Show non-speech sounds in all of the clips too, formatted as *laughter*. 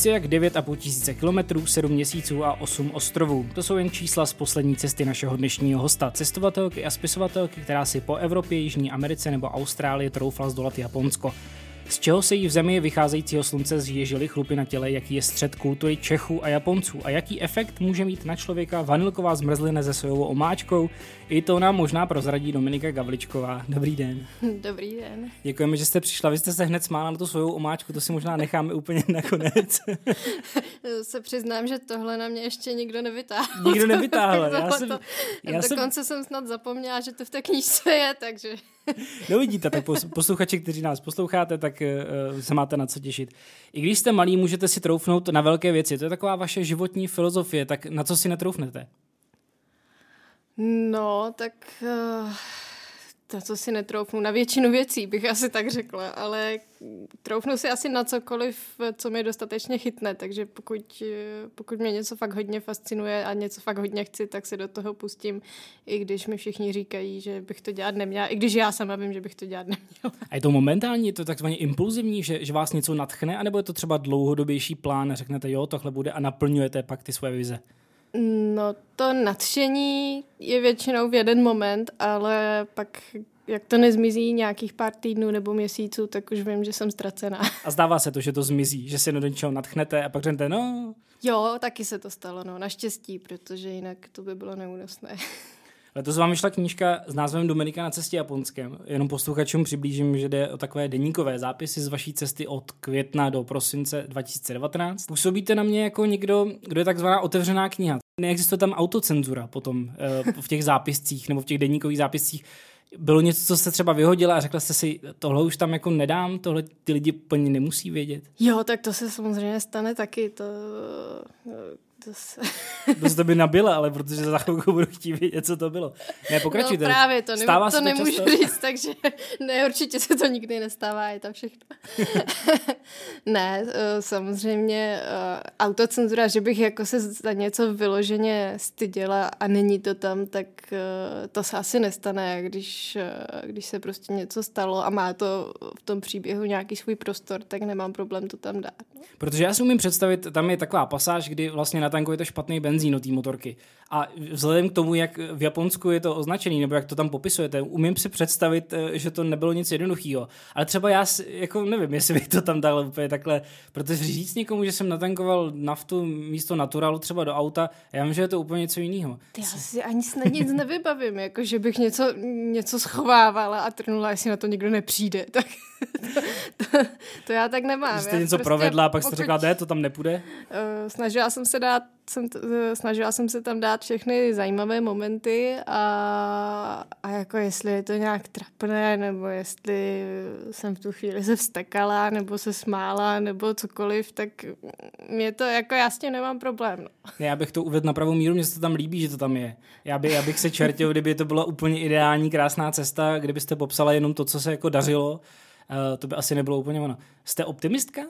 Více jak 9,5 tisíce kilometrů, 7 měsíců a 8 ostrovů. To jsou jen čísla z poslední cesty našeho dnešního hosta, cestovatelky a spisovatelky, která si po Evropě, Jižní Americe nebo Austrálii troufla zdolat Japonsko. Z čeho se jí v zemi vycházejícího slunce zježily chlupy na těle, jaký je střed kultury Čechů a Japonců a jaký efekt může mít na člověka vanilková zmrzlina se sojovou omáčkou, i to nám možná prozradí Dominika Gavličková. Dobrý den. *laughs* Dobrý den. Děkujeme, že jste přišla. Vy jste se hned smála na tu svou omáčku, to si možná necháme úplně *laughs* nakonec. *laughs* se přiznám, že tohle na mě ještě nikdo nevytáhl. Nikdo nevytáhl. já jsem, já Dokonce jsem... jsem snad zapomněla, že to v té knížce je, takže... no vidíte, tak posluchači, kteří nás posloucháte, tak uh, se máte na co těšit. I když jste malí, můžete si troufnout na velké věci. To je taková vaše životní filozofie, tak na co si netroufnete? No, tak uh, to, co si netroufnu, na většinu věcí bych asi tak řekla, ale troufnu si asi na cokoliv, co mě dostatečně chytne, takže pokud, eh, pokud mě něco fakt hodně fascinuje a něco fakt hodně chci, tak se do toho pustím, i když mi všichni říkají, že bych to dělat neměla, i když já sama vím, že bych to dělat neměla. A je to momentální, je to takzvaně impulzivní, že, že vás něco natchne, anebo je to třeba dlouhodobější plán, řeknete jo, tohle bude a naplňujete pak ty svoje vize? No to nadšení je většinou v jeden moment, ale pak jak to nezmizí nějakých pár týdnů nebo měsíců, tak už vím, že jsem ztracená. A zdává se to, že to zmizí, že se do něčeho natchnete a pak řeknete, no... Jo, taky se to stalo, no, naštěstí, protože jinak to by bylo neúnosné. Letos vám vyšla knížka s názvem Dominika na cestě japonském. Jenom posluchačům přiblížím, že jde o takové deníkové zápisy z vaší cesty od května do prosince 2019. Působíte na mě jako někdo, kdo je takzvaná otevřená kniha. Neexistuje tam autocenzura potom eh, v těch zápiscích nebo v těch deníkových zápiscích. Bylo něco, co jste třeba vyhodila a řekla jste si, tohle už tam jako nedám, tohle ty lidi plně nemusí vědět? Jo, tak to se samozřejmě stane taky. To, to se... to by nabila, ale protože za chvilku budu chtít vědět, co to bylo. Ne, pokračujte. No právě, to, Stává to nemůžu často? říct, takže ne, určitě se to nikdy nestává, je tam všechno. *laughs* ne, eh, samozřejmě eh, autocenzura, že bych jako se za něco vyloženě styděla a není to tam, tak eh, to se asi nestane, když, když se prostě něco stalo a má to v tom příběhu nějaký svůj prostor, tak nemám problém to tam dát. No. Protože já si umím představit, tam je taková pasáž, kdy vlastně na natankujete špatný benzín do té motorky. A vzhledem k tomu, jak v Japonsku je to označený, nebo jak to tam popisujete, umím si představit, eh, že to nebylo nic jednoduchého. Ale třeba já, jako nevím, jestli bych to tam dal úplně takhle, protože říct někomu, že jsem natankoval naftu místo naturalu třeba do auta, já vím, že je to úplně něco jiného. Já si ani snad nic nevybavím, jako že bych něco, něco schovávala a trnula, jestli na to někdo nepřijde. Tak to, *laughs* to, to já tak nemám. Jste něco prostě provedla a pak pokud, jste řekla, ne, to tam nepůjde? Uh, snažila jsem se dát jsem, uh, snažila jsem se tam dát všechny zajímavé momenty a, a jako jestli je to nějak trapné, nebo jestli jsem v tu chvíli se vstekala, nebo se smála, nebo cokoliv, tak mě to jako jasně nemám problém. No. Ne, já bych to uvedl na pravou míru, mně se to tam líbí, že to tam je. Já, by, já bych se čertil, kdyby to byla úplně ideální, krásná cesta, kdybyste popsala jenom to, co se jako dařilo, Uh, to by asi nebylo úplně ono. Jste optimistka?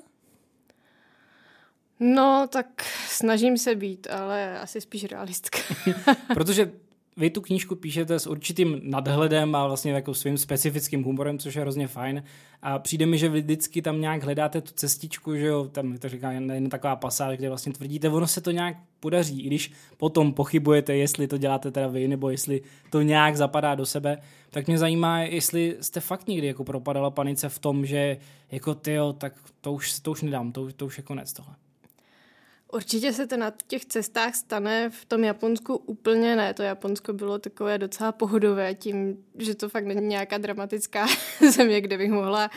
No, tak snažím se být, ale asi spíš realistka. *laughs* Protože vy tu knížku píšete s určitým nadhledem a vlastně jako svým specifickým humorem, což je hrozně fajn. A přijde mi, že vy vždycky tam nějak hledáte tu cestičku, že jo, tam to říká jen taková pasáž, kde vlastně tvrdíte, ono se to nějak podaří, i když potom pochybujete, jestli to děláte teda vy, nebo jestli to nějak zapadá do sebe, tak mě zajímá, jestli jste fakt někdy jako propadala panice v tom, že jako ty tak to už, to už nedám, to, to už je konec tohle. Určitě se to na těch cestách stane, v tom Japonsku úplně ne. To Japonsko bylo takové docela pohodové tím, že to fakt není nějaká dramatická *laughs* země, kde bych mohla,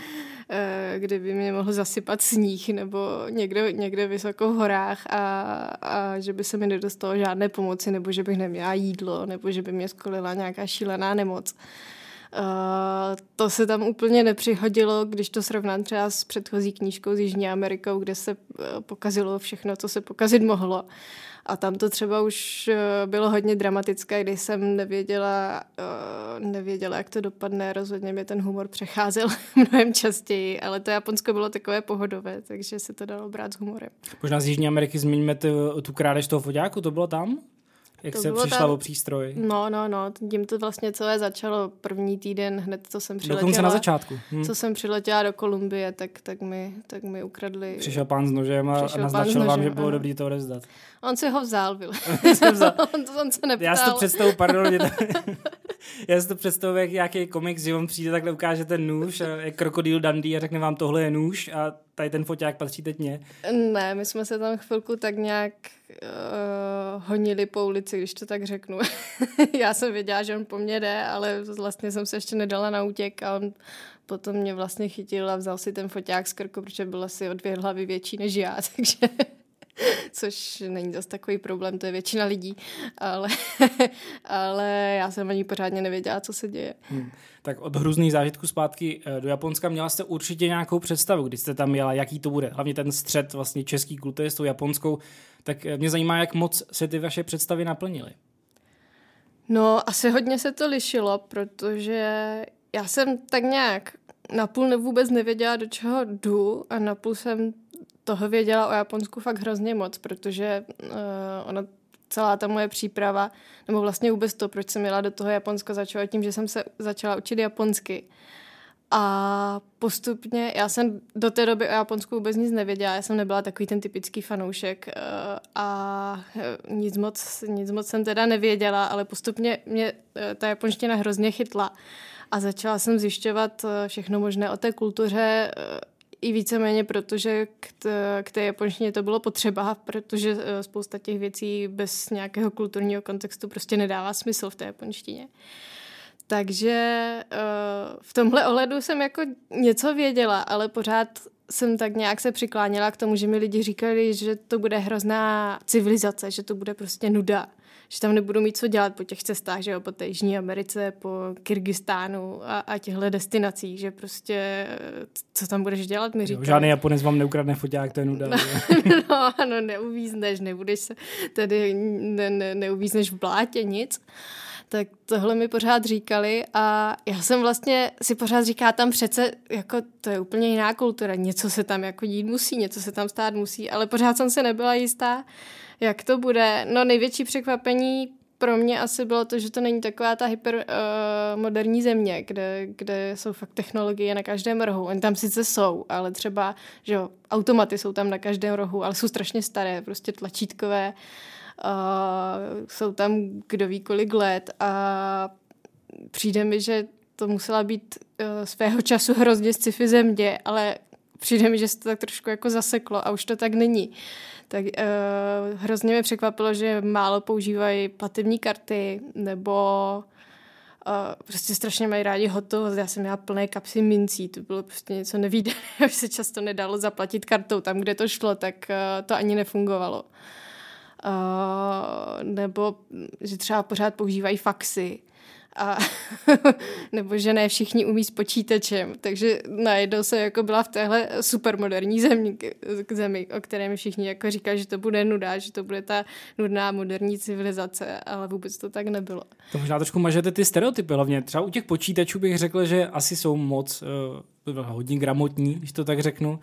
eh, kde by mě mohl zasypat sníh nebo někde, někde vysoko v horách a, a že by se mi nedostalo žádné pomoci nebo že bych neměla jídlo nebo že by mě skolila nějaká šílená nemoc. To se tam úplně nepřihodilo, když to srovnám třeba s předchozí knížkou z Jižní Amerikou, kde se uh, pokazilo všechno, co se pokazit mohlo. A tam to třeba už uh, bylo hodně dramatické, když jsem nevěděla, nevěděla, jak to dopadne. Rozhodně mi ten humor přecházel *laughs* mnohem častěji, ale to Japonsko bylo takové pohodové, takže se to dalo brát s humorem. Možná z Jižní Ameriky zmíníme tu, tu krádež toho foďáku, to bylo tam? Jak To se přišla tam- o přístroj? No, no, no, tím to vlastně celé začalo první týden, hned co jsem přiletěla. Dokonce na začátku. Hm. Co jsem přiletěla do Kolumbie, tak, tak, mi, tak mi ukradli. Přišel pán s nožem a, a naznačil vám, nožem, že bylo ano. dobrý to odevzdat. On si ho vzal, byl. *laughs* Vzal- *laughs* on, on se neptal. Já si to představu, pardon, mě to, *laughs* já si to představuji, jak nějaký komiks, že on přijde takhle ukáže ten nůž, a je krokodýl Dundee a řekne vám, tohle je nůž a tady ten foťák patří teď mě. Ne, my jsme se tam chvilku tak nějak uh, honili po ulici, když to tak řeknu. *laughs* Já jsem věděla, že on po mně jde, ale vlastně jsem se ještě nedala na útěk a on potom mě vlastně chytil a vzal si ten foťák z krku, protože byl asi o dvě hlavy větší než já, *laughs* takže *laughs* což není dost takový problém, to je většina lidí, ale, *laughs* ale já jsem ani pořádně nevěděla, co se děje. Hm. Tak od hrůzných zážitků zpátky eh, do Japonska měla jste určitě nějakou představu, když jste tam jela, jaký to bude. Hlavně ten střed vlastně český kultury s tou japonskou. Tak eh, mě zajímá, jak moc se ty vaše představy naplnily. No, asi hodně se to lišilo, protože já jsem tak nějak napůl vůbec nevěděla, do čeho jdu a napůl jsem toho věděla o Japonsku fakt hrozně moc, protože uh, ona celá ta moje příprava, nebo vlastně vůbec to, proč jsem jela do toho Japonska, začala tím, že jsem se začala učit japonsky. A postupně, já jsem do té doby o Japonsku vůbec nic nevěděla, já jsem nebyla takový ten typický fanoušek eh, a eh, nic moc, nic moc jsem teda nevěděla, ale postupně mě ta japonština hrozně chytla a začala jsem zjišťovat všechno možné o té kultuře i víceméně, protože k, t- k té japonštině to bylo potřeba, protože eh, spousta těch věcí bez nějakého kulturního kontextu prostě nedává smysl v té japonštině. Takže uh, v tomhle ohledu jsem jako něco věděla, ale pořád jsem tak nějak se přikláněla k tomu, že mi lidi říkali, že to bude hrozná civilizace, že to bude prostě nuda, že tam nebudu mít co dělat po těch cestách, že jo, po té Jižní Americe, po Kyrgyzstánu a, a těchto destinacích, že prostě eh, co tam budeš dělat, mi Jo, říkali. žádný Japonec vám neukradne foťák, to je nuda. *laughs* no, ano, neuvízneš, nebudeš se tedy, ne, ne, neuvízneš v blátě, nic. Tak tohle mi pořád říkali a já jsem vlastně si pořád říká tam přece, jako to je úplně jiná kultura, něco se tam jako dít musí, něco se tam stát musí, ale pořád jsem se nebyla jistá, jak to bude. No největší překvapení pro mě asi bylo to, že to není taková ta hyper uh, moderní země, kde, kde jsou fakt technologie na každém rohu. Oni tam sice jsou, ale třeba, že jo, automaty jsou tam na každém rohu, ale jsou strašně staré, prostě tlačítkové. Uh, jsou tam kdo ví kolik let a přijde mi, že to musela být uh, svého času hrozně sci-fi země, ale přijde mi, že se to tak trošku jako zaseklo a už to tak není. Tak uh, hrozně mě překvapilo, že málo používají platební karty nebo uh, prostě strašně mají rádi hotovost. Já jsem měla plné kapsy mincí, to bylo prostě něco nevídaného, *laughs* že se často nedalo zaplatit kartou. Tam, kde to šlo, tak uh, to ani nefungovalo. Uh, nebo že třeba pořád používají faxy. A, *laughs* nebo že ne všichni umí s počítačem. Takže najednou se jako byla v téhle supermoderní zemi, zemi, o které mi všichni jako říkají, že to bude nuda, že to bude ta nudná moderní civilizace, ale vůbec to tak nebylo. To možná trošku mažete ty stereotypy, hlavně třeba u těch počítačů bych řekl, že asi jsou moc uh, hodně gramotní, když to tak řeknu.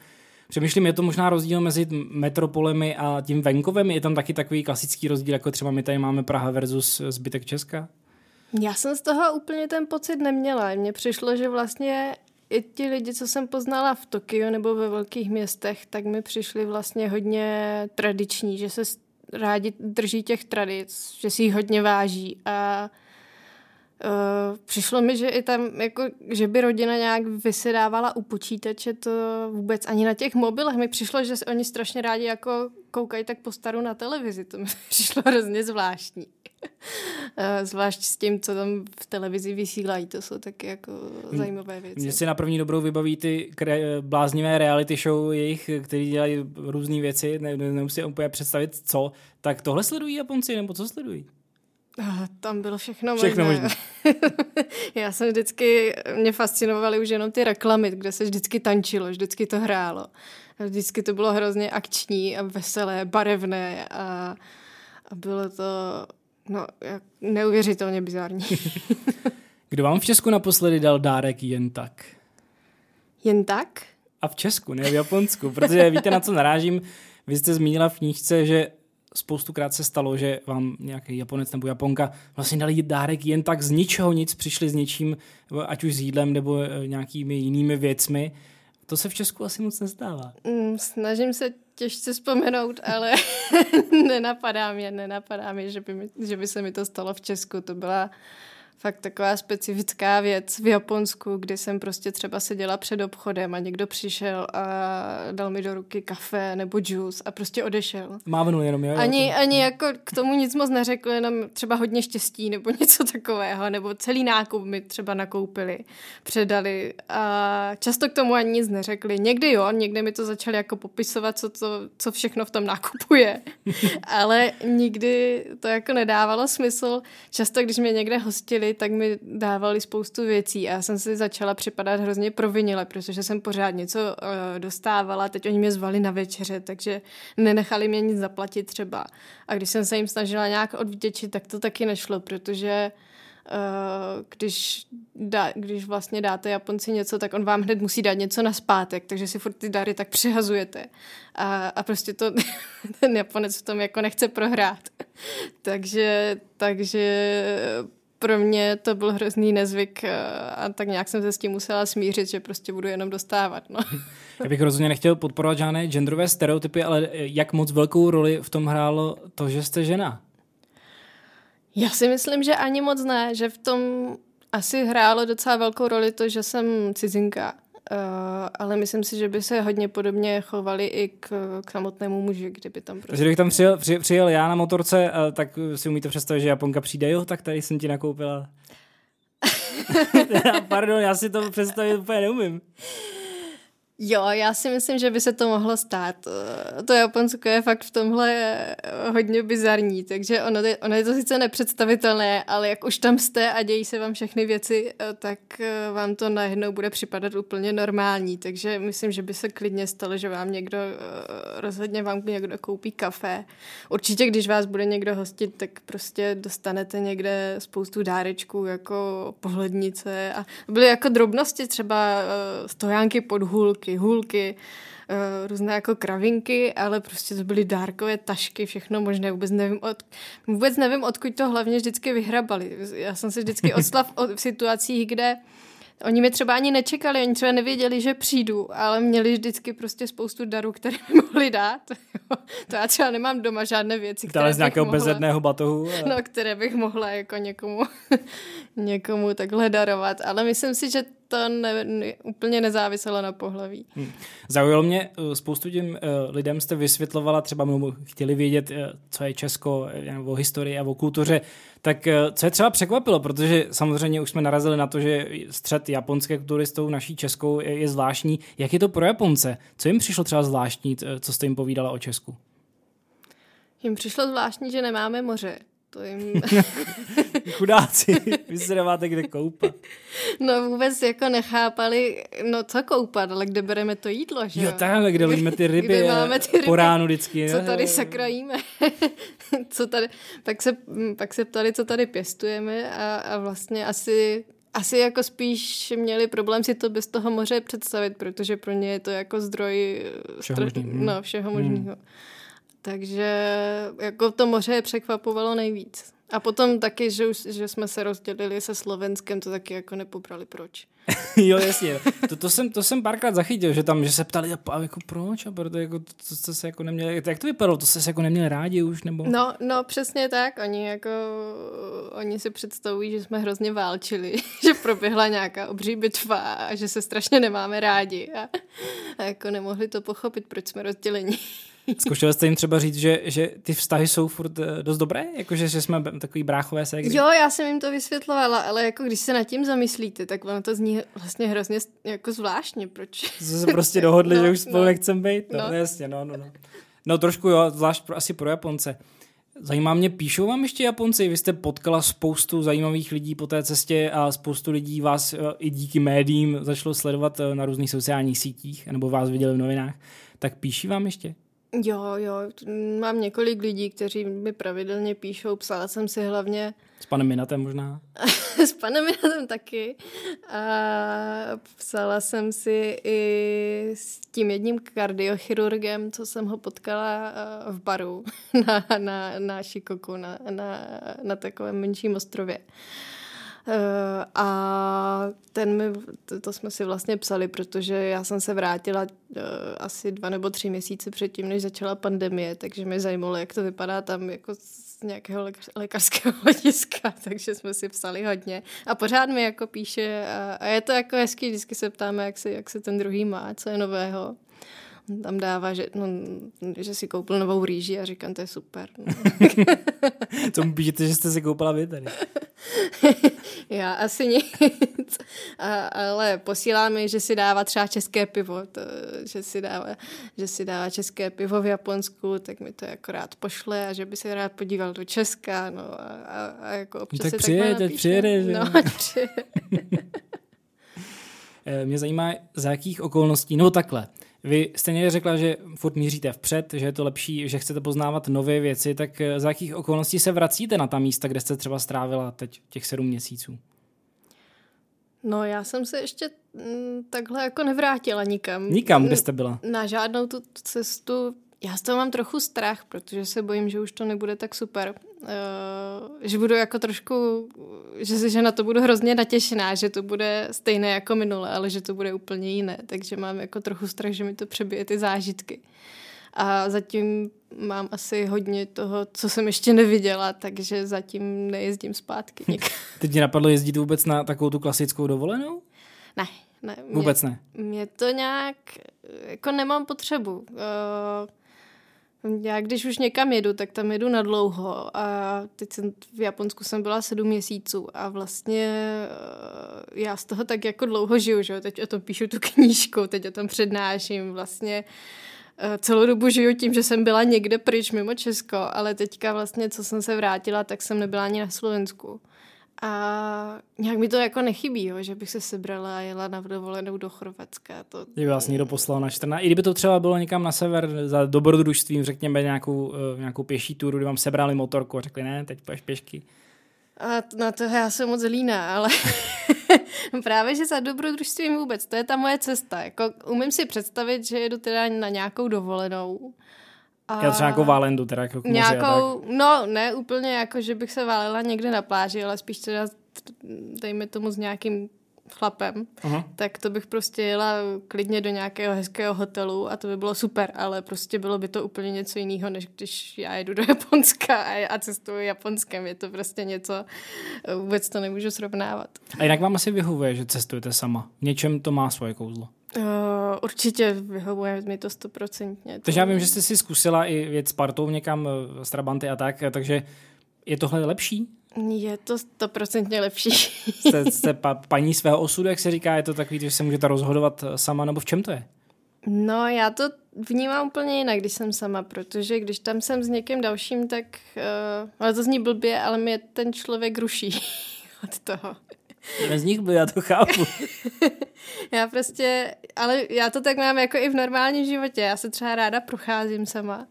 Přemýšlím, je to možná rozdíl mezi metropolemi a tím venkovem? Je tam taky takový klasický rozdíl, jako třeba my tady máme Praha versus zbytek Česka? Já jsem z toho úplně ten pocit neměla. Mně přišlo, že vlastně i ti lidi, co jsem poznala v Tokiu nebo ve velkých městech, tak mi přišli vlastně hodně tradiční, že se rádi drží těch tradic, že si jich hodně váží a Uh, přišlo mi, že i tam, jako, že by rodina nějak vysedávala u počítače, to vůbec ani na těch mobilech mi přišlo, že oni strašně rádi jako koukají tak po staru na televizi, to mi *laughs* přišlo hrozně zvláštní. Zvlášť s tím, co tam v televizi vysílají, to jsou taky jako zajímavé věci. Mně si na první dobrou vybaví ty kre- bláznivé reality show jejich, který dělají různé věci, ne, ne, nemusím úplně představit co, tak tohle sledují Japonci, nebo co sledují? Tam bylo všechno, všechno možné. možné. *laughs* Já jsem vždycky, mě fascinovaly už jenom ty reklamy, kde se vždycky tančilo, vždycky to hrálo. Vždycky to bylo hrozně akční a veselé, barevné a, a bylo to no, jak, neuvěřitelně bizarní. *laughs* Kdo vám v Česku naposledy dal dárek jen tak? Jen tak? A v Česku, ne v Japonsku, protože víte, na co narážím. Vy jste zmínila v knížce, že spoustukrát se stalo, že vám nějaký Japonec nebo Japonka vlastně dali dárek jen tak z ničeho nic, přišli s něčím, ať už s jídlem nebo eh, nějakými jinými věcmi. To se v Česku asi moc nestává. Mm, snažím se těžce vzpomenout, ale *laughs* nenapadá mě, nenapadá mě, že by, mi, že by se mi to stalo v Česku. To byla fakt taková specifická věc v Japonsku, kdy jsem prostě třeba seděla před obchodem a někdo přišel a dal mi do ruky kafe nebo džus a prostě odešel. Mávnul jenom, jo? Ani, ani jako k tomu nic moc neřekl, jenom třeba hodně štěstí nebo *laughs* něco takového, nebo celý nákup mi třeba nakoupili, předali a často k tomu ani nic neřekli. Někdy jo, někdy mi to začali jako popisovat, co, to, co všechno v tom nákupu je, *laughs* ale nikdy to jako nedávalo smysl. Často, když mě někde hostili, tak mi dávali spoustu věcí a já jsem si začala připadat hrozně provinile, protože jsem pořád něco uh, dostávala, teď oni mě zvali na večeře, takže nenechali mě nic zaplatit třeba. A když jsem se jim snažila nějak odvděčit, tak to taky nešlo, protože Uh, když, dá, když vlastně dáte Japonci něco, tak on vám hned musí dát něco na zpátek, takže si furt ty dary tak přihazujete. A, a prostě to *laughs* ten Japonec v tom jako nechce prohrát. *laughs* takže, takže pro mě to byl hrozný nezvyk eh, a tak nějak jsem se s tím musela smířit, že prostě budu jenom dostávat. No. Já bych rozhodně nechtěl podporovat žádné genderové stereotypy, ale jak moc velkou roli v tom hrálo to, že jste žena? Já si myslím, že ani moc ne, že v tom asi hrálo docela velkou roli to, že jsem cizinka. Uh, ale myslím si, že by se hodně podobně chovali i k, k samotnému muži, kdyby tam prostě... Takže kdybych tam přijel, přijel, přijel já na motorce, uh, tak si umíte představit, že Japonka přijde, jo, tak tady jsem ti nakoupila. *laughs* *laughs* Pardon, já si to představit úplně neumím. Jo, já si myslím, že by se to mohlo stát. To Japonsko je fakt v tomhle hodně bizarní, takže ono, ono je to sice nepředstavitelné, ale jak už tam jste a dějí se vám všechny věci, tak vám to najednou bude připadat úplně normální, takže myslím, že by se klidně stalo, že vám někdo, rozhodně vám někdo koupí kafe. Určitě, když vás bude někdo hostit, tak prostě dostanete někde spoustu dárečků, jako pohlednice a byly jako drobnosti, třeba stojánky pod hůlky, tašky, hůlky, uh, různé jako kravinky, ale prostě to byly dárkové tašky, všechno možné. Vůbec nevím, od, vůbec nevím, odkud to hlavně vždycky vyhrabali. Já jsem se vždycky odstala v, situacích, kde Oni mi třeba ani nečekali, oni třeba nevěděli, že přijdu, ale měli vždycky prostě spoustu darů, které mi mohli dát. *laughs* to já třeba nemám doma žádné věci, které z nějakého mohla, bezedného batohu. *laughs* Ale... No, které bych mohla jako někomu, *laughs* někomu takhle darovat. Ale myslím si, že to ne, ne, úplně nezáviselo na pohlaví. Hmm. Zaujalo mě, eh, spoustu tím uh, lidem jste vysvětlovala, třeba mu chtěli vědět, uh, co je Česko, o historii a o kultuře, tak co je třeba překvapilo, protože samozřejmě už jsme narazili na to, že střed japonské kultury s tou naší českou je, je zvláštní. Jak je to pro Japonce? Co jim přišlo třeba zvláštní, co jste jim povídala o Česku? Jim přišlo zvláštní, že nemáme moře. To jim... *laughs* Chudáci, vy se nemáte kde koupat. No vůbec jako nechápali, no co koupat, ale kde bereme to jídlo, že jo? Jo, kde líme ty ryby, kde máme ty ryby po ránu vždycky. Co tady se krojíme. *laughs* co tady, pak se, pak se ptali, co tady pěstujeme a, a vlastně asi asi jako spíš měli problém si to bez toho moře představit, protože pro ně je to jako zdroj všeho, možný. no, všeho možného. Hmm. Takže jako to moře je překvapovalo nejvíc. A potom taky, že, už, že jsme se rozdělili se Slovenskem, to taky jako nepobrali proč. *laughs* jo, jasně. To, to, jsem, to jsem párkrát zachytil, že tam, že se ptali, a jako proč, a proto jako, to, to jste se jako neměli, jak to vypadalo, to jste se jako neměli rádi už, nebo? No, no, přesně tak, oni jako, oni si představují, že jsme hrozně válčili, *laughs* že proběhla nějaká obří bitva a že se strašně nemáme rádi a, a jako nemohli to pochopit, proč jsme rozdělení. Zkoušela jste jim třeba říct, že, že ty vztahy jsou furt eh, dost dobré? Jakože že jsme takový bráchové ségry? Jo, já jsem jim to vysvětlovala, ale jako když se nad tím zamyslíte, tak ono to zní vlastně hrozně jako zvláštně. Proč? Jste se prostě *laughs* dohodli, no, že už spolu no, nechcem být? No, no. jasně, no, no, no. No trošku jo, zvlášť pro, asi pro Japonce. Zajímá mě, píšou vám ještě Japonci? Vy jste potkala spoustu zajímavých lidí po té cestě a spoustu lidí vás eh, i díky médiím začalo sledovat eh, na různých sociálních sítích, nebo vás viděli v novinách. Tak píší vám ještě? Jo, jo, mám několik lidí, kteří mi pravidelně píšou. Psala jsem si hlavně S panem Minatem možná? *laughs* s panem Minatem taky. A psala jsem si i s tím jedním kardiochirurgem, co jsem ho potkala eh, v baru *laughs* na, na, na Šikoku, na, na, na takovém menším ostrově. Eh, a ten mi, to, to jsme si vlastně psali, protože já jsem se vrátila uh, asi dva nebo tři měsíce předtím, než začala pandemie, takže mě zajímalo, jak to vypadá tam jako z nějakého lékař, lékařského *laughs* hlediska, takže jsme si psali hodně. A pořád mi jako píše, a, a je to jako hezký, vždycky se ptáme, jak se, jak se ten druhý má, co je nového tam dává, že, no, že si koupil novou rýži a říkám, to je super. No. *laughs* *laughs* to mu píšete, že jste si koupila vy tady. *laughs* Já asi nic, a, ale posílá mi, že si dává třeba české pivo, to, že, si dává, že si dává české pivo v Japonsku, tak mi to jako rád pošle a že by se rád podíval do Česka, no a, a, a jako občas no, tak přijede, tak přijede, že? No, přijede. Eh, mě zajímá, za jakých okolností, no takhle, vy stejně řekla, že furt míříte vpřed, že je to lepší, že chcete poznávat nové věci, tak eh, za jakých okolností se vracíte na ta místa, kde jste třeba strávila teď těch sedm měsíců? No já jsem se ještě mm, takhle jako nevrátila nikam. Nikam, kde jste byla? Na žádnou tu cestu. Já z toho mám trochu strach, protože se bojím, že už to nebude tak super. Uh, že budu jako trošku, že, že na to budu hrozně natěšená, že to bude stejné jako minule, ale že to bude úplně jiné. Takže mám jako trochu strach, že mi to přebije ty zážitky. A zatím mám asi hodně toho, co jsem ještě neviděla, takže zatím nejezdím zpátky nikam. Teď ti napadlo jezdit vůbec na takovou tu klasickou dovolenou? Ne, ne. Mě, vůbec ne? Mě to nějak, jako nemám potřebu. Uh, já když už někam jedu, tak tam jedu na dlouho a teď jsem v Japonsku jsem byla sedm měsíců a vlastně uh, já z toho tak jako dlouho žiju, že teď o tom píšu tu knížku, teď o tom přednáším, vlastně uh, celou dobu žiju tím, že jsem byla někde pryč mimo Česko, ale teďka vlastně, co jsem se vrátila, tak jsem nebyla ani na Slovensku. A nějak mi to jako nechybí, jo, že bych se sebrala a jela na dovolenou do Chorvatska. To... Kdyby vás někdo poslal na 14. I kdyby to třeba bylo někam na sever za dobrodružstvím, řekněme nějakou, uh, nějakou pěší túru, kdy vám sebrali motorku a řekli, ne, teď půjdeš pěšky. A na to já jsem moc líná, ale *laughs* právě, že za dobrodružstvím vůbec, to je ta moje cesta. Jako, umím si představit, že jedu teda na nějakou dovolenou, Já třeba jako válendu, teda jako nějakou, no ne úplně jako, že bych se válela někde na pláži, ale spíš teda dejme tomu s nějakým chlapem, uh-huh. tak to bych prostě jela klidně do nějakého hezkého hotelu a to by bylo super, ale prostě bylo by to úplně něco jiného, než když já jedu do *laughs* Japonska a, a cestuju Japonskem. Je to prostě něco, vůbec to nemůžu srovnávat. A jinak vám asi vyhovuje, že cestujete sama? V něčem to má svoje kouzlo? Uh, určitě vyhovuje mi to stoprocentně. Takže já vím, že jste si zkusila i jet s partou někam, eh, s Trabanty a tak, takže je tohle lepší? Je to stoprocentně lepší. *laughs* jste, jste pa, paní svého osudu, jak se říká, je to takový, že se můžete rozhodovat eh, sama, nebo v čem to je? No, já to vnímám úplně jinak, když jsem sama, protože když tam jsem s někým dalším, tak, uh, ale to zní blbě, ale mě ten člověk ruší *laughs* od toho. Jeden z nich byl, já to chápu. *laughs* já prostě, ale já to tak mám jako i v normálním životě. Já se třeba ráda procházím sama.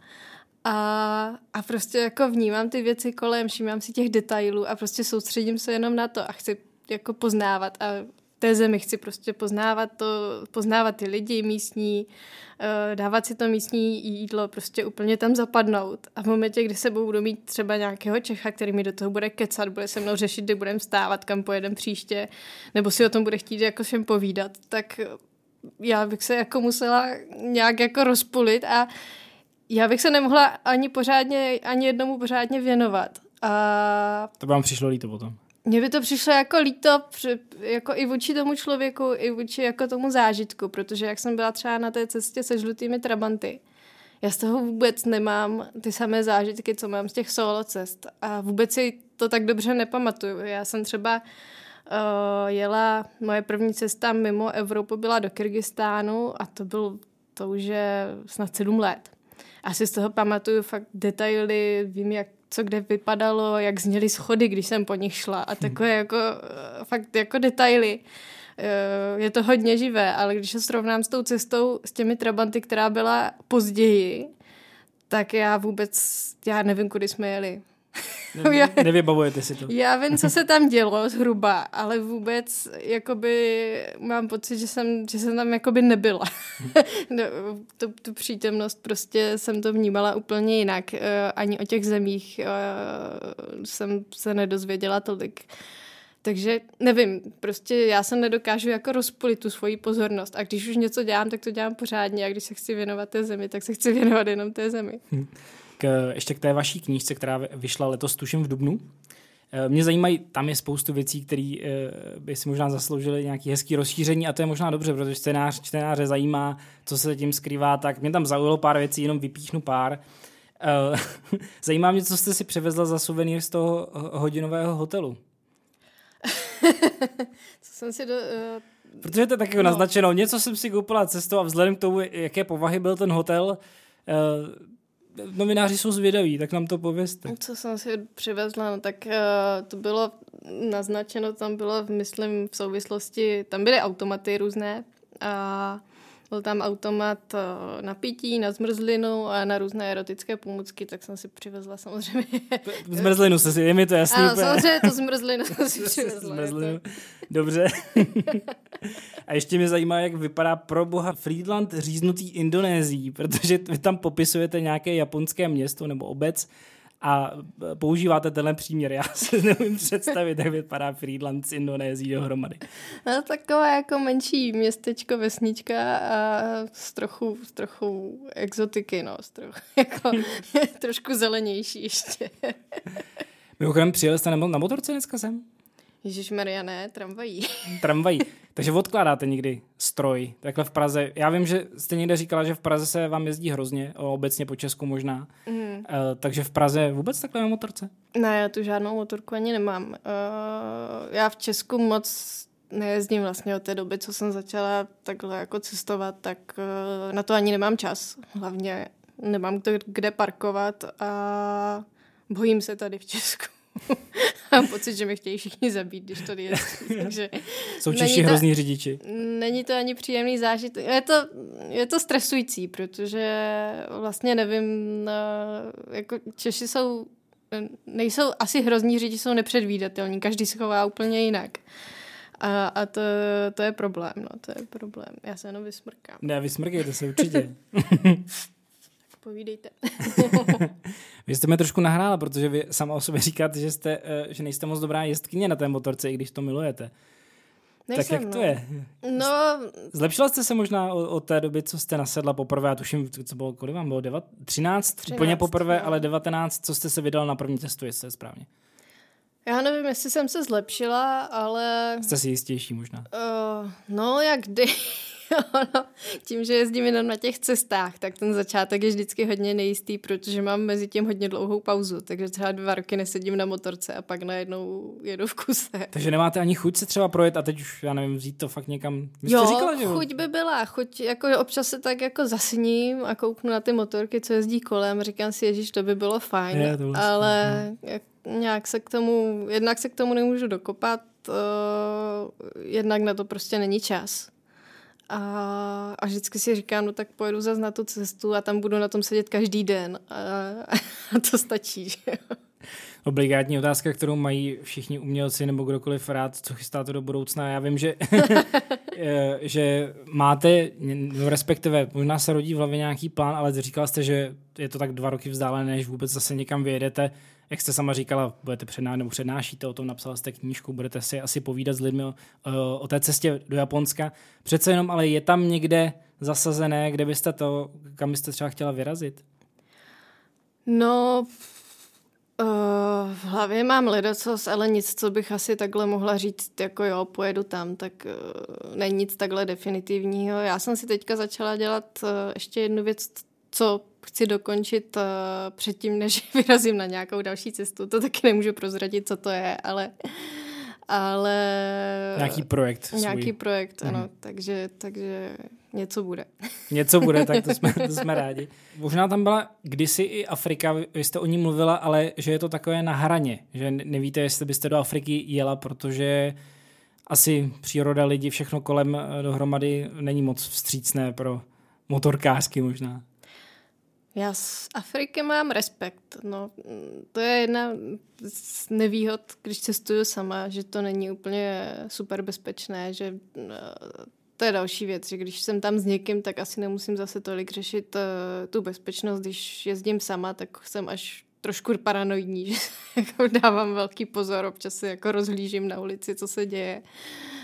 A, a prostě jako vnímám ty věci kolem, všímám si těch detailů a prostě soustředím se jenom na to a chci jako poznávat a té zemi chci prostě poznávat to, poznávat ty lidi místní, eh, dávat si to místní jídlo, prostě úplně tam zapadnout. A v momentě, kdy se budu mít třeba nějakého Čecha, který mi do toho bude kecat, bude se mnou řešit, kde budeme stávat, kam pojedem příště, nebo si o tom bude chtít jako všem povídat, tak já bych se jako musela nějak jako rozpulit a já bych se nemohla ani pořádně, ani jednomu pořádně věnovat. A... To by vám přišlo líto potom. Mně by to přišlo jako líto jako i vůči tomu člověku, i vůči jako tomu zážitku, protože jak jsem byla třeba na té cestě se žlutými trabanty, já z toho vůbec nemám ty samé zážitky, co mám z těch solo cest a vůbec si to tak dobře nepamatuju. Já jsem třeba uh, jela, moje první cesta mimo Evropu byla do Kyrgyzstánu a to byl, to už je snad sedm let. Asi z toho pamatuju fakt detaily, vím, jak co kde vypadalo, jak zněly schody, když jsem po nich šla a takové jako eh, fakt jako detaily. Eh, je to hodně živé, ale když se srovnám s tou cestou, s těmi trabanty, která byla později, tak já vůbec, já nevím, kudy jsme jeli. Ne, nevybavujete si to. Já vím, co se tam dělo zhruba, ale vůbec jakoby mám pocit, že jsem, že jsem tam jakoby nebyla. *laughs* no, tu, tu přítomnost prostě jsem to vnímala úplně jinak. Uh, ani o těch zemích uh, jsem se nedozvěděla tolik. Takže nevím, prostě já se nedokážu jako rozpolit tu svoji pozornost a když už něco dělám, tak to dělám pořádně a když se chci věnovat té zemi, tak se chci věnovat jenom té zemi. Hm. K, ještě k té vaší knížce, která vyšla letos tuším v Dubnu. Eh, mě zajímají, tam je spoustu věcí, které eh, by si možná zasloužily nějaký hezký rozšíření a to je možná dobře, protože čtenář, čtenáře zajímá, co se tím skrývá, tak mě tam zaujalo pár věcí, jenom vypíchnu pár. Eh, *laughs* zajímá mě, co jste si převezla za suvenýr z toho hodinového hotelu. *laughs* co jsem si do, uh, Protože to je tak jako no. naznačeno. Něco jsem si koupila cestou a vzhledem k tomu, jaké povahy byl ten hotel, uh, novináři jsou zvědaví, tak nám to povězte. Co jsem si přivezla, no tak uh, to bylo naznačeno, tam bylo, myslím, v souvislosti, tam byly automaty různé a byl tam automat eh, na pití, na zmrzlinu a na různé erotické pomůcky, tak jsem si přivezla samozřejmě. *laughs* Zmrzlinu se si, je mi to jasný. Ano, samozřejmě to zmrzlinu jsem si přivezla. Zmrzlinu. Dobře. *laughs* a ještě mě zajímá, jak vypadá pro boha Friedland říznutý Indonésií, protože vy tam popisujete nějaké japonské město nebo obec, a používáte tenhle příměr. Já si nevím představit, jak vypadá Friedland s Indonésií dohromady. No, takové jako menší městečko, vesnička a s trochu, s trochu exotiky, no, s trochu, *laughs* jako, trošku zelenější ještě. Mimochodem, přijeli jste na motorce dneska sem? Ježíš Maria, ne, tramvají. *laughs* tramvají. Takže odkládáte někdy stroj, takhle v Praze. Já vím, že jste někde říkala, že v Praze se vám jezdí hrozně, obecně po Česku možná. Mm. Uh, takže v Praze vůbec takhle na motorce? Ne, já tu žádnou motorku ani nemám. Uh, já v Česku moc nejezdím vlastně od té doby, co jsem začala takhle jako cestovat, tak uh, na to ani nemám čas. Hlavně nemám kde parkovat a bojím se tady v Česku. *laughs* Mám pocit, že mě chtějí všichni zabít, když to je. *laughs* Takže Jsou Češi hrozný řidiči. Není to ani příjemný zážitek. Je to, je to stresující, protože vlastně nevím, jako Češi jsou, nejsou asi hrozní řidiči, jsou nepředvídatelní. Každý se chová úplně jinak. A, a to, to je problém, no, to je problém. Já se jenom vysmrkám. Ne, vysmrkejte se určitě. *laughs* Povídejte. *laughs* vy jste mě trošku nahrála, protože vy sama o sobě říkáte, že, jste, eh, že nejste moc dobrá jezdkyně na té motorce, i když to milujete. Nejsem, tak jak no. to je? No, Zlepšila jste se možná od, té doby, co jste nasedla poprvé, já tuším, co bylo, kolik vám bylo, Deva, 13, 13 úplně poprvé, no. ale 19, co jste se vydal na první testu, jestli je správně. Já nevím, jestli jsem se zlepšila, ale... Jste si jistější možná. Uh, no, jak kdy. *laughs* ono, tím, že jezdím jenom na těch cestách, tak ten začátek je vždycky hodně nejistý, protože mám mezi tím hodně dlouhou pauzu, takže třeba dva roky nesedím na motorce a pak najednou jedu v kuse. Takže nemáte ani chuť se třeba projet a teď už, já nevím, vzít to fakt někam. Vy jo, říkala, že chuť by byla, chuť, jako občas se tak jako zasním a kouknu na ty motorky, co jezdí kolem, říkám si, ježíš, to by bylo fajn, je, to vlastně, ale no. jak, nějak se k tomu, jednak se k tomu nemůžu dokopat, uh, jednak na to prostě není čas. A, a vždycky si říkám, no tak pojedu zase na tu cestu a tam budu na tom sedět každý den. A, *laughs* a to stačí, že Obligátní otázka, kterou mají všichni umělci nebo kdokoliv rád, co chystáte do budoucna. Já vím, že, *laughs* eh, že máte, no respektive možná se rodí v hlavě nějaký plán, ale říkal jste, že je to tak dva roky vzdálené, než vůbec zase někam vyjedete jak jste sama říkala, budete přednášet nebo přednášíte o tom, napsala jste knížku, budete si asi povídat s lidmi o, o té cestě do Japonska. Přece jenom, ale je tam někde zasazené, kde byste to, kam byste třeba chtěla vyrazit? No, uh, v hlavě mám ledacos, ale nic, co bych asi takhle mohla říct, jako jo, pojedu tam, tak uh, není nic takhle definitivního. Já jsem si teďka začala dělat uh, ještě jednu věc, co chci dokončit uh, předtím, než *laughs* vyrazím na nějakou další cestu. To taky nemůžu prozradit, co to je, ale... ale nějaký projekt. Nějaký svůj. projekt, ano. Mm. Takže, takže něco bude. *laughs* Něco bude, tak to jsme, to jsme rádi. Možná tam byla kdysi i Afrika, vy jste o ní mluvila, ale že je to takové na hraně, že nevíte, jestli byste do Afriky jela, protože asi příroda, lidi, všechno kolem eh, dohromady není moc vstřícné pro motorkářky možná. Já z Afriky mám respekt. No, to je jedna z nevýhod, když cestuju sama, že to není úplně super bezpečné, že to je další věc, že když jsem tam s někým, tak asi nemusím zase tolik řešit uh, tu bezpečnost. Když jezdím sama, tak jsem až trošku paranoidní, *laughs* že jako dávám velký pozor, občas se jako rozhlížím na ulici, co se děje. Uh,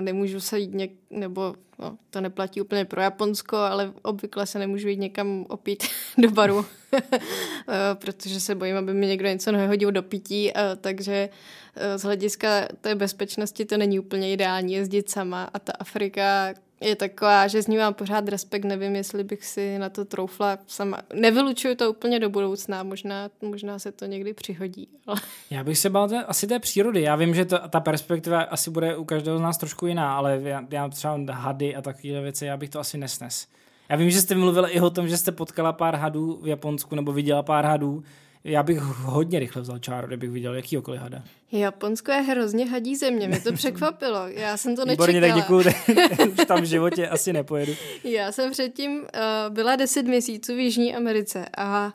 nemůžu se jít něk, nebo no, to neplatí úplně pro Japonsko, ale obvykle se nemůžu jít někam opít *laughs* do baru, uh, *laughs* protože se bojím, aby mi někdo něco nehodil do pití, uh, takže uh, z hlediska té bezpečnosti to není úplně ideální jezdit sama a ta Afrika je taková, že z ní mám pořád respekt, nevím, jestli bych si na to troufla sama. Nevylučuju to úplně do budoucna, možná, možná se to někdy přihodí. Ale... Já bych se bál asi té přírody. Já vím, že to, ta perspektiva asi bude u každého z nás trošku jiná, ale já, já třeba hady a takové věci, já bych to asi nesnes. Já vím, že jste mluvila i o tom, že jste potkala pár hadů v Japonsku, nebo viděla pár hadů. Já bych hodně rychle vzal čáru, kdybych viděl jakýkoliv hada. Japonsko je hrozně hadí země, mě to *laughs* překvapilo. Já jsem to nečekala. Výborně, tak děkuju, *laughs* *laughs* už tam v životě asi nepojedu. Já jsem předtím uh, byla deset měsíců v Jižní Americe a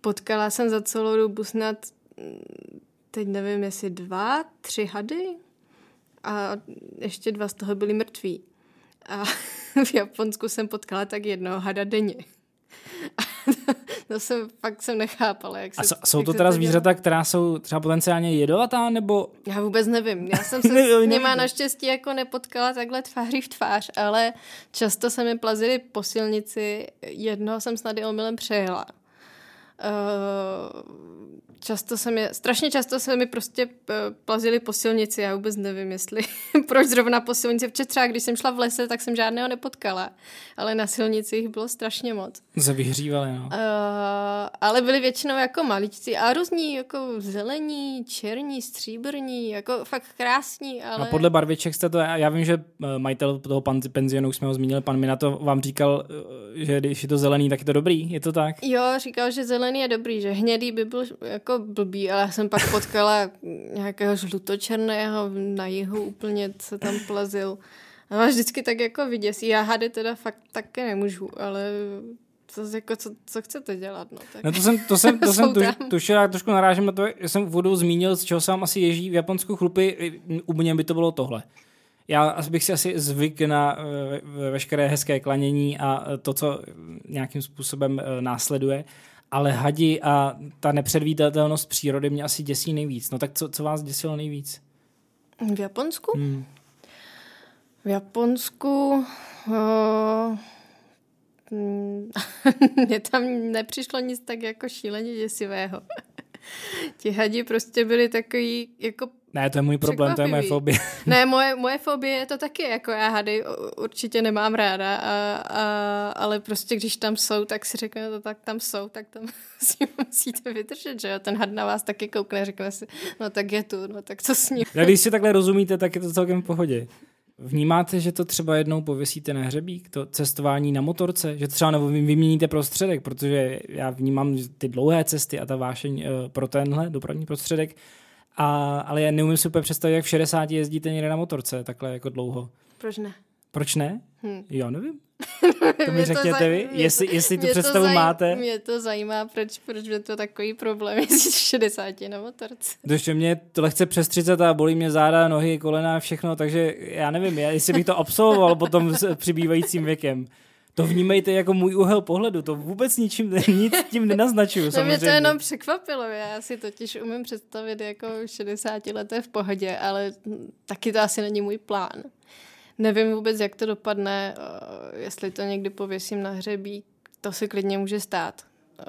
potkala jsem za celou dobu snad, mm, teď nevím, jestli dva, tři hady a ještě dva z toho byly mrtví. A v Japonsku jsem potkala tak jednoho hada denně. *laughs* to jsem, fakt jsem nechápala, jak se, A jsou to teda zvířata, která jsou třeba potenciálně jedovatá, nebo? Já vůbec nevím. Já jsem *laughs* se s nima naštěstí jako nepotkala takhle tváří v tvář, ale často se mi plazily po silnici. Jednoho jsem snad i omylem přejela. Uh, často se mi, strašně často se mi prostě eh, plazili po silnici, já vůbec nevím, jestli, *laughs* proč zrovna po silnici, protože třeba když jsem šla v lese, tak jsem žádného nepotkala, ale na silnici jich bylo strašně moc. Se vyhřívali, no. Uh, ale byli většinou jako maličci a různí, jako zelení, černí, stříbrní, jako fakt krásní, ale... A podle barviček jste to, já vím, že eh, majitel toho penzionu, už jsme ho zmínili, pan Minato vám říkal, že když je to zelený, tak je to dobrý, je to tak? Jo, říkal, že zelený je dobrý, že hnědý by byl jako blbý, ale já jsem pak potkala nějakého žlutočerného na jihu úplně se tam plazil. A máš vždycky tak jako vyděsí. Já hady teda fakt také nemůžu, ale co, jako, co, co chcete dělat? No, tak. no to jsem, to jsem, to *laughs* jsem tuž, tušil, já trošku narážím na to, že jsem v vodu zmínil, z čeho se vám asi ježí v Japonsku chlupy, u mě by to bylo tohle. Já bych si asi zvyk na ve, veškeré hezké klanění a to, co nějakým způsobem e, následuje ale hadi a ta nepředvídatelnost přírody mě asi děsí nejvíc. No tak co, co vás děsilo nejvíc? V Japonsku? Hmm. V Japonsku... Uh, *laughs* mně tam nepřišlo nic tak jako šíleně děsivého. *laughs* Ti hadi prostě byli takový jako ne, to je můj problém, to je moje fobie. *laughs* ne, moje, moje fobie je to taky, jako já hady určitě nemám ráda, a, a, ale prostě když tam jsou, tak si řekne, to tak tam jsou, tak tam *laughs* si musíte vydržet, že jo, ten had na vás taky koukne, řekne si, no tak je tu, no tak co s ním. A když si takhle rozumíte, tak je to celkem v pohodě. Vnímáte, že to třeba jednou pověsíte na hřebík, to cestování na motorce, že třeba nebo vyměníte prostředek, protože já vnímám ty dlouhé cesty a ta vášeň eh, pro tenhle dopravní prostředek a, ale já neumím si úplně představit, jak v 60 jezdíte někde na motorce takhle jako dlouho. Proč ne? Proč ne? Hmm. Já nevím. *laughs* To mi řekněte to vy, jestli, jestli tu představu zaj, máte. Mě to zajímá, proč, proč je to takový problém *laughs* jezdit v 60 na motorce. Protože mě to lehce přes 30 a bolí mě záda, nohy, kolena, všechno, takže já nevím, jestli bych to absolvoval *laughs* potom s přibývajícím věkem. To vnímejte jako můj úhel pohledu, to vůbec ničím, *laughs* nic tím nenaznačuju. No mě to jenom překvapilo, já si totiž umím představit jako 60 leté v pohodě, ale taky to asi není můj plán. Nevím vůbec, jak to dopadne, eh, jestli to někdy pověsím na hřebík, to se klidně může stát. Eh,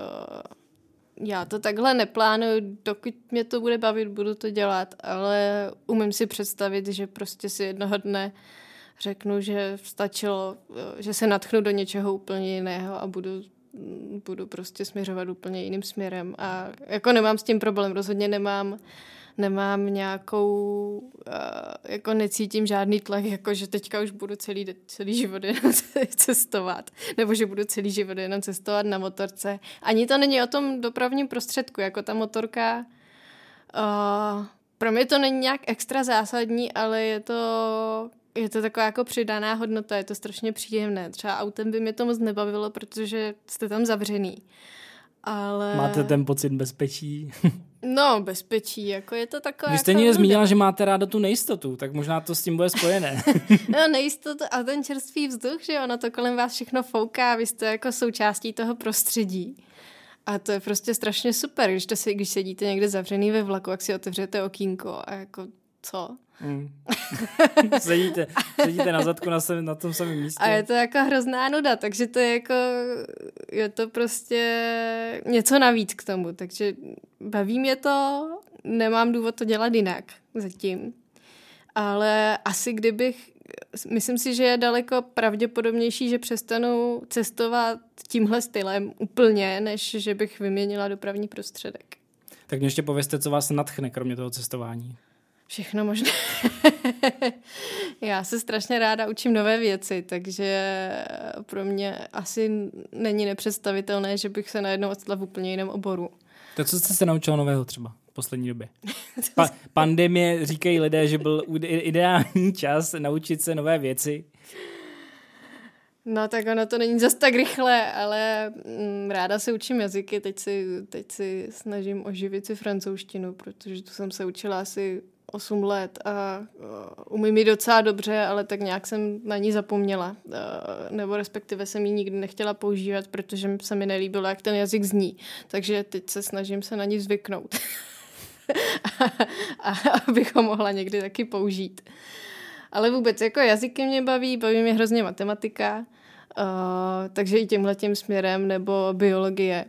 já to takhle neplánuju, dokud mě to bude bavit, budu to dělat, ale umím si představit, že prostě si jednoho dne uh, řeknu, že stačilo, že se natchnu do něčeho úplně jiného a budu budu prostě směřovat úplně jiným směrem a jako nemám s tím problém, rozhodně nemám nemám nějakou, uh, jako necítím žádný tlak, jako že teďka už budu celý, celý život jenom *laughs* cestovat, nebo že budu celý život jenom cestovat na motorce. Ani to není o tom dopravním prostředku, jako ta motorka, uh, pro mě to není nějak extra zásadní, ale je to je to taková jako přidaná hodnota, je to strašně příjemné. Třeba autem by mě to moc nebavilo, protože jste tam zavřený. Ale... Máte ten pocit bezpečí? *laughs* no, bezpečí, jako je to taková... Vy jste jako někde zmínila, že máte ráda tu nejistotu, tak možná to s tím bude spojené. *laughs* no, nejistotu a ten čerstvý vzduch, že ono to kolem vás všechno fouká, vy jste jako součástí toho prostředí. A to je prostě strašně super, když, to si, když sedíte někde zavřený ve vlaku, jak si otevřete okýnko a jako co? Mm. *laughs* sedíte, sedíte na zadku na, sem, na tom samém místě. A je to jako hrozná nuda, takže to je jako, je to prostě něco navíc k tomu, takže baví mě to, nemám důvod to dělat jinak zatím. Ale asi kdybych, myslím si, že je daleko pravděpodobnější, že přestanu cestovat tímhle stylem úplně, než že bych vyměnila dopravní prostředek. Tak mě ještě povězte, co vás nadchne, kromě toho cestování. Všechno možné. *laughs* Já se strašně ráda učím nové věci, takže pro mě asi není nepředstavitelné, že bych se najednou odstala v úplně jiném oboru. To, co jste se naučila nového třeba v poslední době? *laughs* Pa- pandemie, říkají lidé, že byl ideální *laughs* čas naučit se nové věci. No tak ono to není zas tak rychle, ale mm, ráda se učím jazyky, teď si, teď si snažím oživit si francouzštinu, protože tu jsem se učila asi 8 let a uh, umím ji docela dobře, ale tak nějak jsem na ní zapomněla. Nebo respektive jsem ji nikdy nechtěla používat, protože se mi nelíbilo, jak ten jazyk zní. Takže teď se snažím se na ní zvyknout. *laughs* a, a abych ho mohla někdy taky použít. Ale vůbec jako jazyky mě baví, baví mě hrozně matematika, uh, takže i tímhle tím směrem nebo biologie.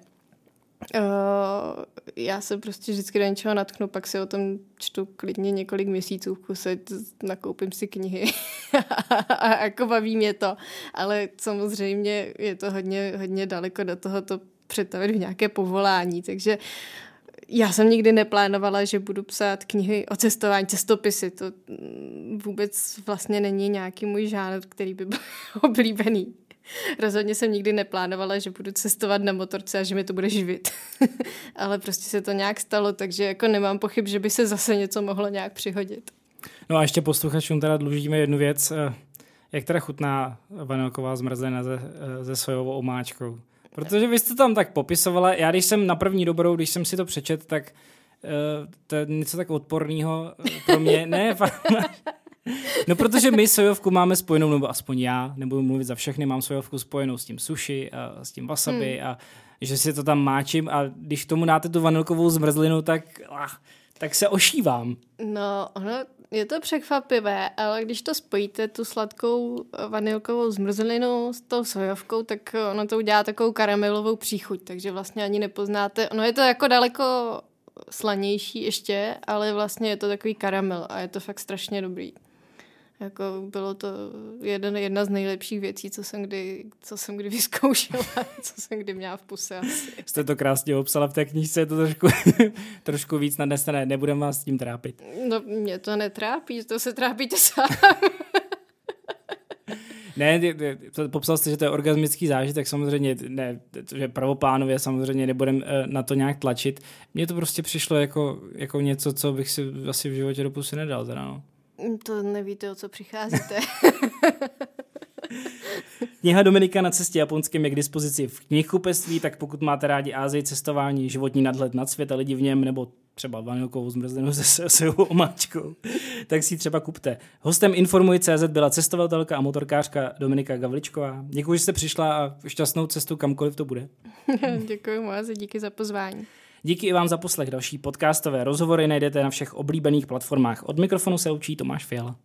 Uh, já se prostě vždycky do něčeho natknu, pak si o tom čtu klidně několik měsíců v kuse, nakoupím si knihy *laughs* a jako baví mě to, ale samozřejmě je to hodně, hodně daleko do toho to přetavit v nějaké povolání, takže já jsem nikdy neplánovala, že budu psát knihy o cestování, cestopisy. To vůbec vlastně není nějaký můj žánr, který by byl *laughs* oblíbený. *laughs* Rozhodně jsem nikdy neplánovala, že budu cestovat na motorce a že mi to bude živit. *laughs* Ale prostě se to nějak stalo, takže jako nemám pochyb, že by se zase něco mohlo nějak přihodit. No a ještě posluchačům teda dlužíme jednu věc. Eh, jak teda chutná vanilková zmrzlina ze, eh, ze sojovou omáčkou? Protože vy jste tam tak popisovala, já když jsem na první dobrou, když jsem si to přečet, tak uh, to je něco tak odporného pro mě. *laughs* Ne, No protože my sojovku máme spojenou, nebo aspoň já, nebudu mluvit za všechny, mám sojovku spojenou s tím sushi a s tím wasabi hmm. a že si to tam máčím a když tomu dáte tu vanilkovou zmrzlinu, tak, ach, tak se ošívám. No, ono je to překvapivé, ale když to spojíte, tu sladkou vanilkovou zmrzlinu s tou sojovkou, tak ono to udělá takovou karamelovou příchuť, takže vlastně ani nepoznáte. Ono je to jako daleko slanější ještě, ale vlastně je to takový karamel a je to fakt strašně dobrý. Jako bylo to jeden, jedna z nejlepších věcí, co jsem kdy, co jsem kdy *laughs* vyzkoušela, co jsem kdy měla v puse asi. Jste to krásně obsala v té knížce, je to trošku, *laughs* trošku víc nadnesené, nebudem vás s tím trápit. No mě to netrápí, to se trápíte sám. Ne, popsal jste, že to je orgasmický zážitek, samozřejmě ne, že pravoplánově samozřejmě nebudem eh, na to nějak tlačit. Mně to prostě přišlo jako, jako něco, co bych si asi v životě do pusy nedal. Teda, no. To nevíte, o co přicházíte. *laughs* Kniha Dominika na cestě japonském je k dispozici v knihkupectví, tak pokud máte rádi Ázii, cestování, životní nadhled nad svět a lidi v něm, nebo třeba vanilkovou zmrzlenou se svou omáčkou, tak si ji třeba kupte. Hostem Informuj.cz byla cestovatelka a motorkářka Dominika Gavličková. Děkuji, že jste přišla a šťastnou cestu kamkoliv to bude. *laughs* Děkuji moc, díky za pozvání. Díky i vám za poslech. Další podcastové rozhovory najdete na všech oblíbených platformách. Od mikrofonu se učí Tomáš Fiala.